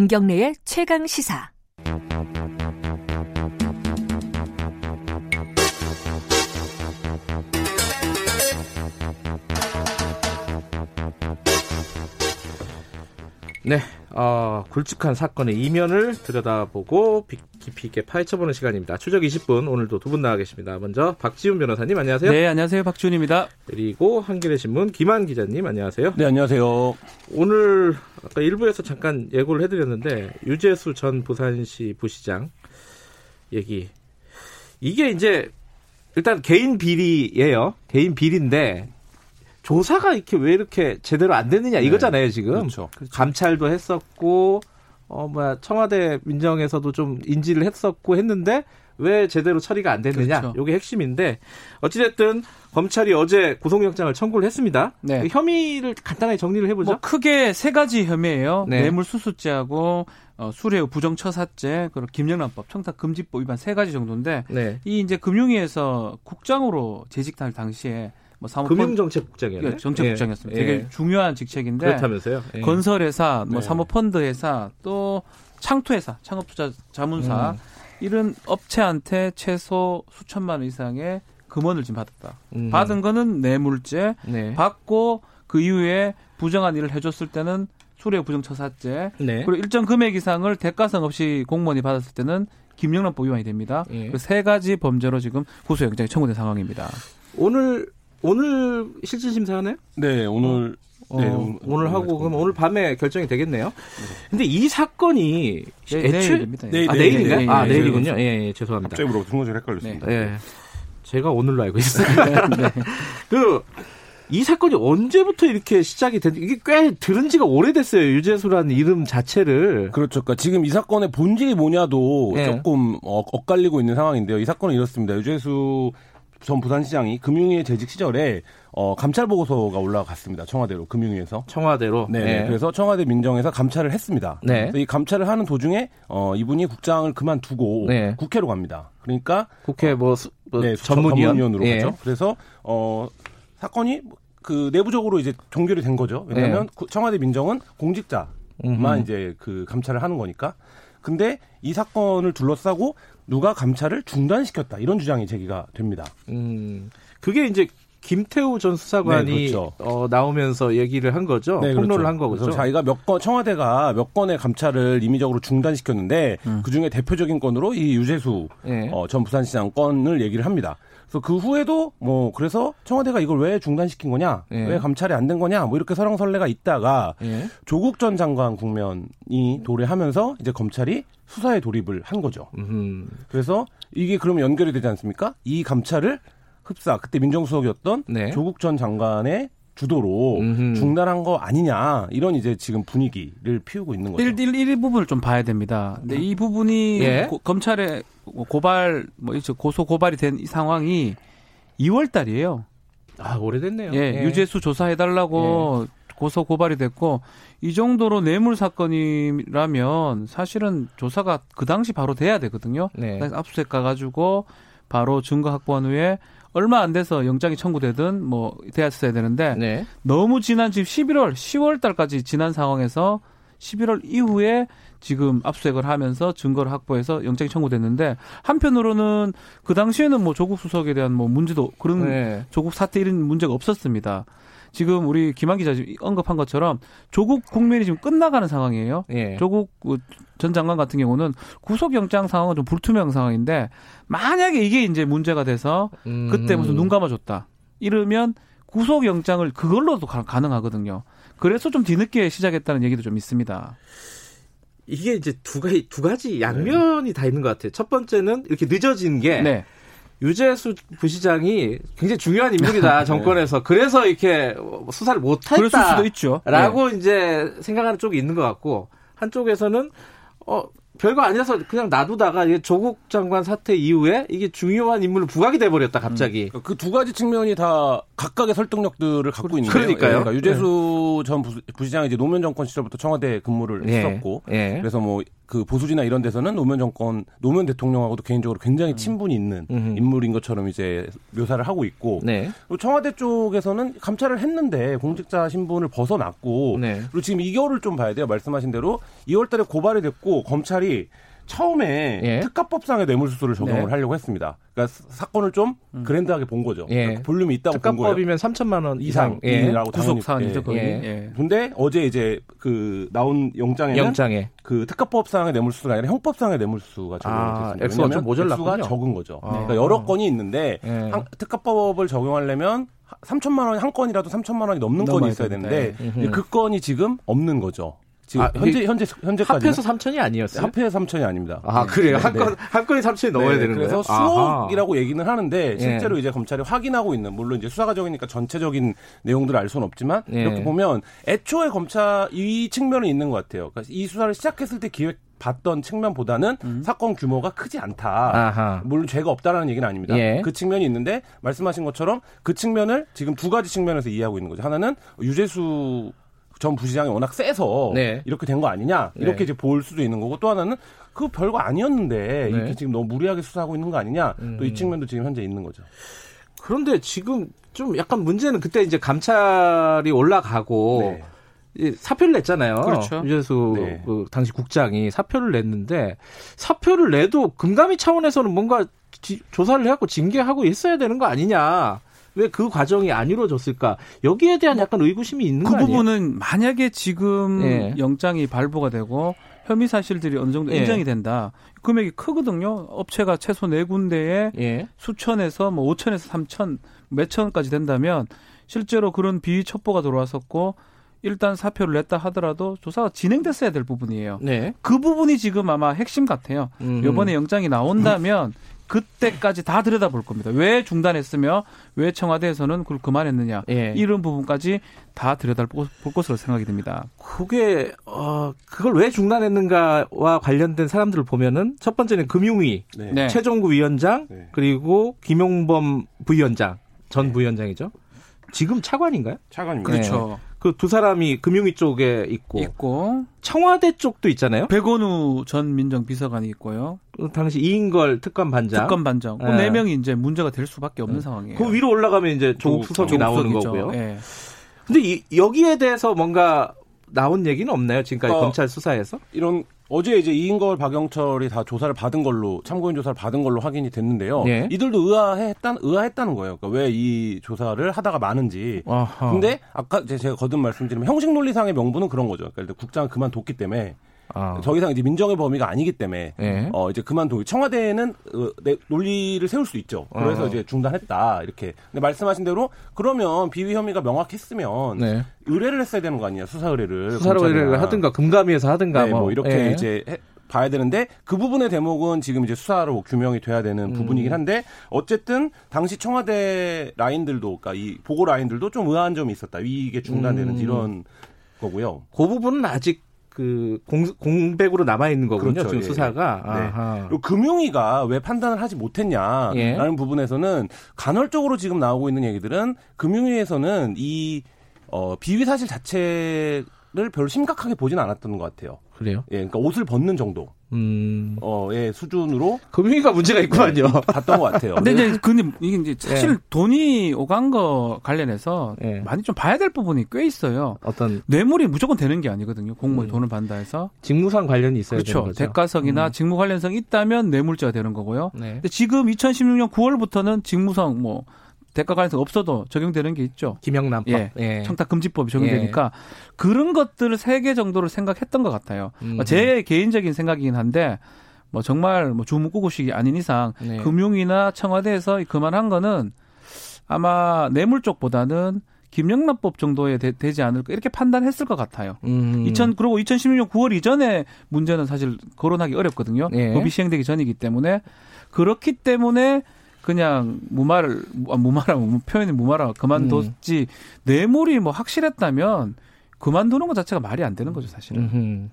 김경래의 최강 시사. 네, 어, 굵직한 사건의 이면을 들여다보고 깊이 있게 파헤쳐보는 시간입니다. 추적 20분 오늘도 두 분 나와 계십니다. 먼저 박지훈 변호사님 안녕하세요. 네, 안녕하세요. 박지훈입니다. 그리고 한겨레 신문 김한 기자님 안녕하세요. 네, 안녕하세요. 오늘 아까 일부에서 잠깐 예고를 해드렸는데 유재수 전 부산시 부시장 얘기 이게 이제 일단 개인 비리예요. 개인 비리인데 조사가 이렇게 왜 이렇게 제대로 안 되느냐 이거잖아요 네. 지금. 그렇죠. 그렇죠. 감찰도 했었고 어 뭐야 청와대 민정에서도 좀 인지를 했었고 했는데 왜 제대로 처리가 안 됐느냐. 그렇죠. 이게 핵심인데 어찌됐든 검찰이 어제 구속영장을 청구를 했습니다. 네. 그 혐의를 간단하게 정리를 해보죠. 뭐 크게 세 가지 혐의예요. 네. 뇌물수수죄하고 어, 수뢰 부정처사죄 그리고 김영란법 청탁금지법 위반 세 가지 정도인데 네. 이 이제 금융위에서 국장으로 재직할 당시에 뭐 사모펀 금융정책국장이요. 예, 정책국장이었습니다. 예. 되게 예. 중요한 직책인데 그렇다면서요? 예. 건설회사, 뭐 네. 사모펀드회사, 또 창투회사, 창업투자 자문사 음. 이런 업체한테 최소 수천만 원 이상의 금원을 지금 받았다. 음. 받은 거는 뇌물죄, 네. 받고 그 이후에 부정한 일을 해줬을 때는 수뢰 부정처사죄, 네. 그리고 일정 금액 이상을 대가성 없이 공무원이 받았을 때는 김영란법 위반이 됩니다. 예. 그 세 가지 범죄로 지금 구속영장이 청구된 상황입니다. 오늘 오늘 실질 심사하나요? 네, 오늘 어, 네, 오늘, 오늘 하고 그럼 오늘 밤에 결정이 되겠네요. 네. 근데 이 사건이 네, 내일입니다. 내일, 아, 내일 인가요? 내일, 아, 내일이군요. 예, 예, 죄송합니다. 갑자기 물어보 순간 좀 헷갈렸습니다. 네. 예. 제가 오늘로 알고 있어요. 네. 그, 이 사건이 언제부터 이렇게 시작이 된, 이게 꽤 들은 지가 오래됐어요. 유재수라는 이름 자체를. 그렇죠. 그러니까 지금 이 사건의 본질이 뭐냐도 네. 조금 어, 엇갈리고 있는 상황인데요. 이 사건은 이렇습니다. 유재수 전 부산시장이 금융위에 재직 시절에 어, 감찰 보고서가 올라갔습니다. 청와대로 금융위에서. 청와대로. 네. 네. 그래서 청와대 민정에서 감찰을 했습니다. 네. 이 감찰을 하는 도중에 어, 이분이 국장을 그만두고 네. 국회로 갑니다. 그러니까 국회 뭐, 수, 뭐 네, 전문위원? 전문위원으로 네. 가죠. 그래서 어, 사건이 그 내부적으로 이제 종결이 된 거죠. 왜냐하면 네. 청와대 민정은 공직자만 음흠. 이제 그 감찰을 하는 거니까. 근데 이 사건을 둘러싸고 누가 감찰을 중단시켰다 이런 주장이 제기가 됩니다. 음, 그게 이제 김태우 전 수사관이 네, 그렇죠. 어, 나오면서 얘기를 한 거죠. 네, 폭로를 그렇죠. 한 거죠. 그래서 자기가 몇 건 청와대가 몇 건의 감찰을 임의적으로 중단시켰는데 음. 그 중에 대표적인 건으로 이 유재수 네. 어, 전 부산시장 건을 얘기를 합니다. 그래서 그 후에도 뭐 그래서 청와대가 이걸 왜 중단시킨 거냐, 네. 왜 감찰이 안 된 거냐, 뭐 이렇게 설랑설레가 있다가 네. 조국 전 장관 국면이 도래하면서 이제 검찰이 수사에 돌입을 한 거죠. 음흠. 그래서 이게 그러면 연결이 되지 않습니까? 이 감찰을 흡사 그때 민정수석이었던 네. 조국 전 장관의 주도로 음흠. 중단한 거 아니냐 이런 이제 지금 분위기를 피우고 있는 거죠. 1, 1, 1 부분을 좀 봐야 됩니다. 근데 이 부분이 예? 고, 검찰에 고발 뭐 고소 고발이 된 이 상황이 2월 달이에요. 아 오래됐네요. 예, 예. 유재수 조사해 달라고 예. 고소 고발이 됐고 이 정도로 뇌물 사건이라면 사실은 조사가 그 당시 바로 돼야 되거든요. 네. 압수수색 가가지고 바로 증거 확보한 후에 얼마 안 돼서 영장이 청구되든 뭐 되었어야 되는데 네. 너무 지난 지금 11월, 10월 달까지 지난 상황에서 11월 이후에 지금 압수수색을 하면서 증거를 확보해서 영장이 청구됐는데 한편으로는 그 당시에는 뭐 조국 수석에 대한 뭐 문제도 그런 네. 조국 사태 이런 문제가 없었습니다. 지금 우리 김한 기자 언급한 것처럼 조국 국면이 지금 끝나가는 상황이에요. 예. 조국 전 장관 같은 경우는 구속영장 상황은 좀 불투명 상황인데 만약에 이게 이제 문제가 돼서 그때 무슨 눈 감아줬다 이러면 구속영장을 그걸로도 가능하거든요. 그래서 좀 뒤늦게 시작했다는 얘기도 좀 있습니다. 이게 이제 두 가지 두 가지 양면이 네. 다 있는 것 같아요. 첫 번째는 이렇게 늦어진 게 네. 유재수 부시장이 굉장히 중요한 인물이다 네. 정권에서 그래서 이렇게 수사를 못했다라고 네. 이제 생각하는 쪽이 있는 것 같고 한쪽에서는 어 별거 아니라서 그냥 놔두다가 조국 장관 사태 이후에 이게 중요한 인물로 부각이 돼버렸다 갑자기. 음. 그두 가지 측면이 다 각각의 설득력들을 갖고 있는 거예요. 그러니까요. 그러니까 유재수 네. 전 부시장이 이제 노무현 정권 시절부터 청와대 근무를 예. 했었고, 예. 그래서 뭐 그 보수지나 이런 데서는 노무현 정권 노무현 대통령하고도 개인적으로 굉장히 음. 친분이 있는 음. 인물인 것처럼 이제 묘사를 하고 있고, 네. 그리고 청와대 쪽에서는 감찰을 했는데 공직자 신분을 벗어났고, 네. 그리고 지금 2개월을 좀 봐야 돼요. 말씀하신 대로 2월달에 고발이 됐고 검찰이 처음에 예. 특가법상의 뇌물수수를 적용을 네. 하려고 했습니다. 그러니까 사건을 좀 음. 그랜드하게 본 거죠. 예. 그러니까 볼륨이 있다고 본 거예요. 특가법이면 3천만 원 이상이라고 예. 구속 사안이죠. 예. 예. 근데 어제 이제 그 나온 영장에는 영장에. 그 특가법상의 뇌물수수가 아니라 형법상의 뇌물수수가 적용됐습니다. 아, 액수가 좀 모자랐군요. 액수가 적은 거죠. 아. 그러니까 여러 건이 있는데 예. 한, 특가법을 적용하려면 3천만 원이 한 건이라도 3천만 원이 넘는 건이 있어야 되는데 그 건이 지금 없는 거죠. 지금 아, 현재 현재 현재까지 합해서 3천이 아니었어요? 합해서 3천이 아닙니다. 아 그래요? 네. 한건 한 건이 3천이 넣어야 네, 되는 거예요? 그래서 수억이라고 얘기는 하는데 예. 실제로 네. 이제 검찰이 확인하고 있는 물론 이제 수사 과정이니까 전체적인 내용들을 알 수는 없지만 네. 이렇게 보면 애초에 검찰 이 측면은 있는 것 같아요. 그러니까 이 수사를 시작했을 때 기획 봤던 측면보다는 음. 사건 규모가 크지 않다. 아하. 물론 죄가 없다라는 얘기는 아닙니다. 예. 그 측면이 있는데 말씀하신 것처럼 그 측면을 지금 두 가지 측면에서 이해하고 있는 거죠. 하나는 유재수 전 부시장이 워낙 세서 네. 이렇게 된 거 아니냐 이렇게 네. 이제 볼 수도 있는 거고 또 하나는 그 별거 아니었는데 네. 이렇게 지금 너무 무리하게 수사하고 있는 거 아니냐 음. 또이 측면도 지금 현재 있는 거죠. 그런데 지금 좀 약간 문제는 그때 이제 감찰이 올라가고 네. 사표를 냈잖아요. 그렇죠. 유재수 네. 그 당시 국장이 사표를 냈는데 사표를 내도 금감위 차원에서는 뭔가 지, 조사를 해갖고 징계하고 있어야 되는 거 아니냐. 왜 그 과정이 안 이루어졌을까? 여기에 대한 약간 의구심이 있는 그거 아니에요? 그 부분은 만약에 지금 네. 영장이 발부가 되고 혐의 사실들이 어느 정도 예. 인정이 된다. 금액이 크거든요. 업체가 최소 네 군데에 예. 수천에서 뭐 오천에서 삼천 몇 천까지 된다면 실제로 그런 비위 첩보가 들어왔었고 일단 사표를 냈다 하더라도 조사가 진행됐어야 될 부분이에요. 네. 그 부분이 지금 아마 핵심 같아요. 음. 이번에 영장이 나온다면 그때까지 다 들여다볼 겁니다. 왜 중단했으며 왜 청와대에서는 그걸 그만했느냐 예. 이런 부분까지 다 들여다볼 것으로 생각이 됩니다. 그게 어 그걸 왜 중단했는가와 관련된 사람들을 보면은 첫 번째는 금융위 네. 네. 최종구 위원장 네. 그리고 김용범 부위원장 전 네. 부위원장이죠. 지금 차관인가요? 차관입니다. 그렇죠. 네. 그 두 사람이 금융위 쪽에 있고, 있고 청와대 쪽도 있잖아요. 백원우 전 민정비서관이 있고요. 그 당시 이인걸 특검 반장, 특검 반장, 그 네. 네 명이 이제 문제가 될 수밖에 없는 네. 상황이에요. 그 위로 올라가면 이제 조국 수석이 나오는 거고요. 네. 근데 이, 여기에 대해서 뭔가 나온 얘기는 없나요? 지금까지 어, 검찰 수사에서? 이런 어제 이제 이인걸 박영철이 다 조사를 받은 걸로 참고인 조사를 받은 걸로 확인이 됐는데요. 예. 이들도 의아했다 의아했다는 거예요. 그러니까 왜 이 조사를 하다가 많은지. 아하. 근데 아까 제가 거듭 말씀드리면 형식 논리상의 명분은 그런 거죠. 그러니까 국장을 그만뒀기 때문에 아. 더 이상 이제 민정의 범위가 아니기 때문에 네. 어 이제 그만두고 청와대는 어, 내 논리를 세울 수 있죠. 그래서 어. 이제 중단했다 이렇게. 근데 말씀하신 대로 그러면 비위 혐의가 명확했으면 네. 의뢰를 했어야 되는 거 아니냐 수사 의뢰를 수사 의뢰를 하든가 금감위에서 하든가 네, 뭐, 뭐, 이렇게 네. 이제 해, 봐야 되는데 그 부분의 대목은 지금 이제 수사로 규명이 돼야 되는 음. 부분이긴 한데 어쨌든 당시 청와대 라인들도 그러니까 이 보고 라인들도 좀 의아한 점이 있었다. 이게 중단되는 음. 이런 거고요. 그 부분은 아직 그 공, 공백으로 남아 있는 거군요. 그렇죠. 지금 예. 수사가. 네. 그리고 금융위가 왜 판단을 하지 못했냐라는 예. 부분에서는 간헐적으로 지금 나오고 있는 얘기들은 금융위에서는 이 어, 비위 사실 자체를 별로 심각하게 보진 않았던 것 같아요. 그래요? 예, 그러니까 옷을 벗는 정도. 음. 어, 예, 수준으로. 금융위가 문제가 있구만요. 봤던 것 같아요. 근데 이제, 근데 이게 이제 사실 예. 돈이 오간 거 관련해서 예. 많이 좀 봐야 될 부분이 꽤 있어요. 어떤. 뇌물이 무조건 되는 게 아니거든요. 공무원이 음. 돈을 받는다 해서. 직무상 관련이 있어야 그렇죠. 되는 거죠. 대가성이나 음. 직무 관련성이 있다면 뇌물죄가 되는 거고요. 네. 근데 지금 2016년 9월부터는 직무상 뭐, 대가 관련성 없어도 적용되는 게 있죠. 김영란법, 예. 예. 청탁 금지법이 적용되니까 예. 그런 것들을 세 개 정도를 생각했던 것 같아요. 음. 제 개인적인 생각이긴 한데 뭐 정말 뭐 주무구구식이 아닌 이상 네. 금융이나 청와대에서 그만한 거는 아마 뇌물 쪽보다는 김영란법 정도에 되, 지 않을까 이렇게 판단했을 것 같아요. 음. 2000 그리고 2016년 9월 이전에 문제는 사실 거론하기 어렵거든요. 네. 법이 시행되기 전이기 때문에 그렇기 때문에 그냥 무마를 아, 무마라 표현이 무마라 그만뒀지 음. 뇌물이 뭐 확실했다면 그만두는 것 자체가 말이 안 되는 거죠, 사실은. 음흠.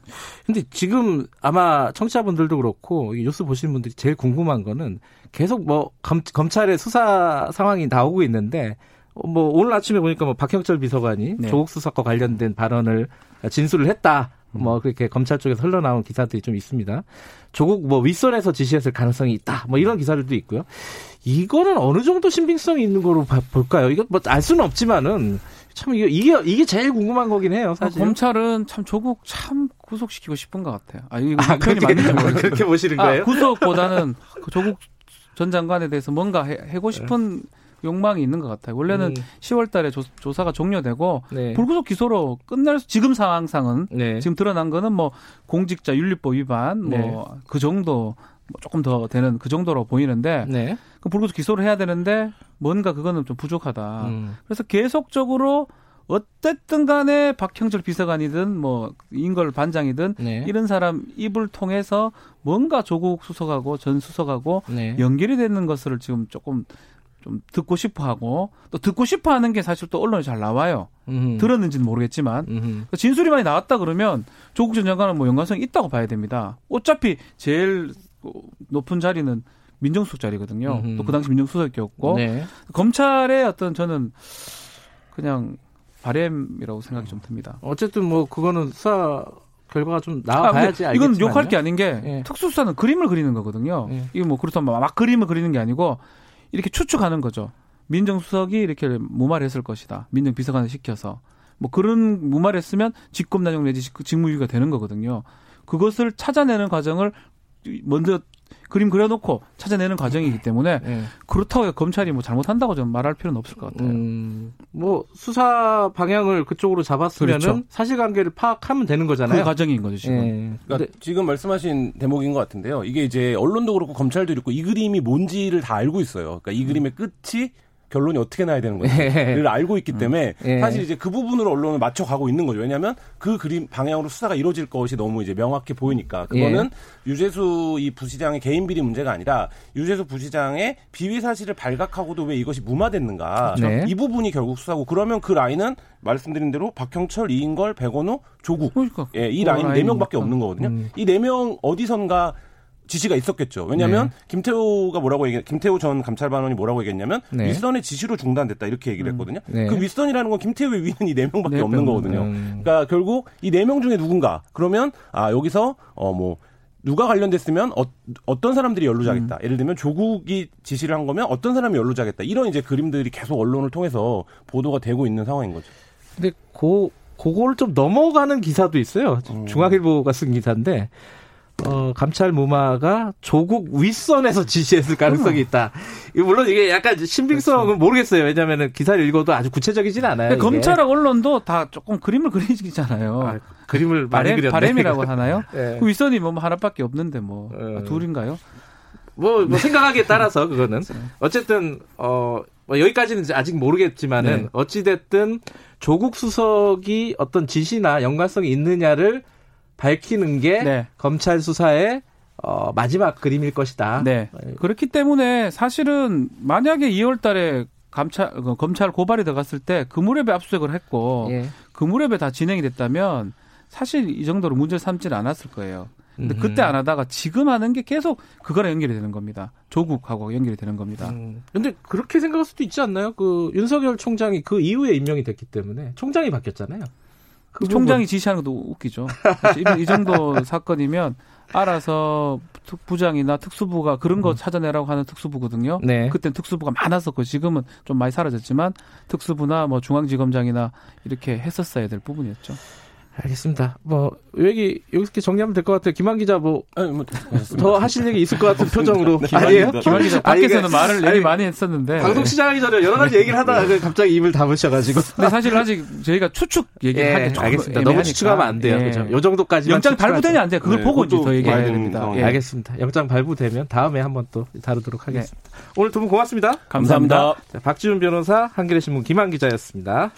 근데 지금 아마 청취자분들도 그렇고 뉴스 보시는 분들이 제일 궁금한 거는 계속 뭐 검, 검찰의 수사 상황이 나오고 있는데 뭐 오늘 아침에 보니까 뭐 박형철 비서관이 네. 조국 수사과 관련된 발언을 진술을 했다. 뭐 그렇게 검찰 쪽에서 흘러나온 기사들이 좀 있습니다. 조국 뭐 윗선에서 지시했을 가능성이 있다. 뭐 이런 기사들도 있고요. 이거는 어느 정도 신빙성이 있는 거로 볼까요? 이거 뭐 알 수는 없지만은 참 이게 이게 이게 제일 궁금한 거긴 해요. 사실 아, 검찰은 참 조국 참 구속시키고 싶은 것 같아요. 아 이거 아, 표현이 맞는지 모르겠어요. 그렇게 보시는 거예요? 아, 구속보다는 그 조국 전 장관에 대해서 뭔가 해, 해고 싶은 네. 욕망이 있는 것 같아요. 원래는 음. 10월 달에 조, 사가 종료되고 네. 불구속 기소로 끝날 지금 상황상은 네. 지금 드러난 거는 뭐 공직자 윤리법 위반 뭐그 네. 정도 뭐 조금 더 되는 그 정도로 보이는데 네. 그 불구속 기소를 해야 되는데 뭔가 그거는 좀 부족하다. 음. 그래서 계속적으로 어쨌든 간에 박형철 비서관이든 뭐 인걸 반장이든 네. 이런 사람 입을 통해서 뭔가 조국 수석하고 전 수석하고 네. 연결이 되는 것을 지금 조금 좀 듣고 싶어 하고 또 듣고 싶어 하는 게 사실 또 언론에 잘 나와요. 음흠. 들었는지는 모르겠지만 음흠. 진술이 많이 나왔다 그러면 조국 전 장관은 뭐 연관성이 있다고 봐야 됩니다. 어차피 제일 높은 자리는 민정수석 자리거든요. 또 그 당시 민정수석이었고 네. 검찰의 어떤 저는 그냥 바램이라고 생각이 좀 듭니다. 어쨌든 뭐 그거는 수사 결과가 좀 나와봐야지 아, 이건 욕할 게 아닌 게 예. 특수수사는 그림을 그리는 거거든요. 예. 이거 뭐 그렇다면 막 그림을 그리는 게 아니고 이렇게 추측하는 거죠. 민정수석이 이렇게 무말했을 것이다. 민정비서관을 시켜서. 뭐 그런 무말했으면 직권남용 내지 직무유기가 되는 거거든요. 그것을 찾아내는 과정을 먼저 그림 그려놓고 찾아내는 과정이기 때문에 네. 그렇다고 검찰이 뭐 잘못한다고 좀 말할 필요는 없을 것 같아요. 음, 뭐 수사 방향을 그쪽으로 잡았으면은 그렇죠. 사실관계를 파악하면 되는 거잖아요. 그 과정인 거죠 지금. 네. 그러니까 지금 말씀하신 대목인 것 같은데요. 이게 이제 언론도 그렇고 검찰도 그렇고 이 그림이 뭔지를 다 알고 있어요. 그러니까 이 그림의 끝이 결론이 어떻게 나야 되는 건지를 예. 알고 있기 때문에 예. 사실 이제 그 부분으로 언론을 맞춰가고 있는 거죠. 왜냐하면 그 그림 방향으로 수사가 이루어질 것이 너무 이제 명확해 보이니까 그거는 예. 유재수 이 부시장의 개인 비리 문제가 아니라 유재수 부시장의 비위 사실을 발각하고도 왜 이것이 무마됐는가 네. 이 부분이 결국 수사고 그러면 그 라인은 말씀드린 대로 박형철, 이인걸, 백원우, 조국 그러니까. 예, 이 라인 네 명밖에 없는 거거든요. 음. 이네 명 어디선가 지시가 있었겠죠. 왜냐하면 네. 김태호가 뭐라고 얘기, 김태호 전 감찰반원이 뭐라고 얘기했냐면 네. 윗선의 지시로 중단됐다 이렇게 얘기를 음. 했거든요. 네. 그 윗선이라는 건 김태호의 위는 이 네 명밖에 네 없는 거거든요. 음. 그러니까 결국 이 네 명 중에 누군가 그러면 아 여기서 어뭐 누가 관련됐으면 어, 떤 사람들이 연루자겠다. 음. 예를 들면 조국이 지시를 한 거면 어떤 사람이 연루자겠다. 이런 이제 그림들이 계속 언론을 통해서 보도가 되고 있는 상황인 거죠. 근데 고 그걸 좀 넘어가는 기사도 있어요. 음. 중앙일보가 쓴 기사인데 어, 감찰 무마가 조국 윗선에서 지시했을 가능성이 있다. 물론 이게 약간 신빙성은 그렇죠. 모르겠어요. 왜냐하면 기사를 읽어도 아주 구체적이진 않아요. 검찰하고 언론도 다 조금 그림을 그리잖아요. 아, 그림을 많이 그렸네. 바램이라고 하나요? 네. 그 윗선이 뭐 하나밖에 없는데 뭐 아, 둘인가요? 뭐, 뭐 생각하기에 따라서 그거는 어쨌든 어. 뭐 여기까지는 아직 모르겠지만은 네. 어찌 됐든 조국 수석이 어떤 지시나 연관성이 있느냐를 밝히는 게 네. 검찰 수사의 어, 마지막 그림일 것이다. 네. 그렇기 때문에 사실은 만약에 2월 달에 감찰, 그 검찰 고발이 들어갔을 때 그 무렵에 압수수색을 했고 예. 그 무렵에 다 진행이 됐다면 사실 이 정도로 문제를 삼지는 않았을 거예요. 근데 음. 그때 안 하다가 지금 하는 게 계속 그거랑 연결이 되는 겁니다. 조국하고 연결이 되는 겁니다. 음. 근데 그렇게 생각할 수도 있지 않나요? 그 윤석열 총장이 그 이후에 임명이 됐기 때문에 총장이 바뀌었잖아요. 그 총장이 지시하는 것도 웃기죠. 이 정도 사건이면 알아서 부장이나 특수부가 그런 거 음. 찾아내라고 하는 특수부거든요. 네. 그땐 특수부가 많았었고 지금은 좀 많이 사라졌지만 특수부나 뭐 중앙지검장이나 이렇게 했었어야 될 부분이었죠. 알겠습니다. 뭐 여기 여기서 정리하면 될 것 같아요. 김한 기자 뭐더 뭐, 하실 얘기 있을 것 같은 표정으로 네, 아니에요? 김한 기자 밖에서는 말을 얘기 많이 했었는데 방송 시작하기 전에 여러 가지 얘기를 하다가 네. 갑자기 입을 다무셔가지고. 근데 사실 아직 저희가 추측 얘기하기 예, 알겠습니다. 너무 추측하면 안 돼요. 예. 그죠? 요 정도까지 영장 발부되냐 안 돼. 그걸 네, 보고 이제 더 얘기해야 됩니다. 예. 알겠습니다. 영장 발부되면 다음에 한번 또 다루도록 하겠습니다. 네. 오늘 두 분 고맙습니다. 감사합니다. 감사합니다. 자, 박지훈 변호사, 한겨레 신문 김한 기자였습니다.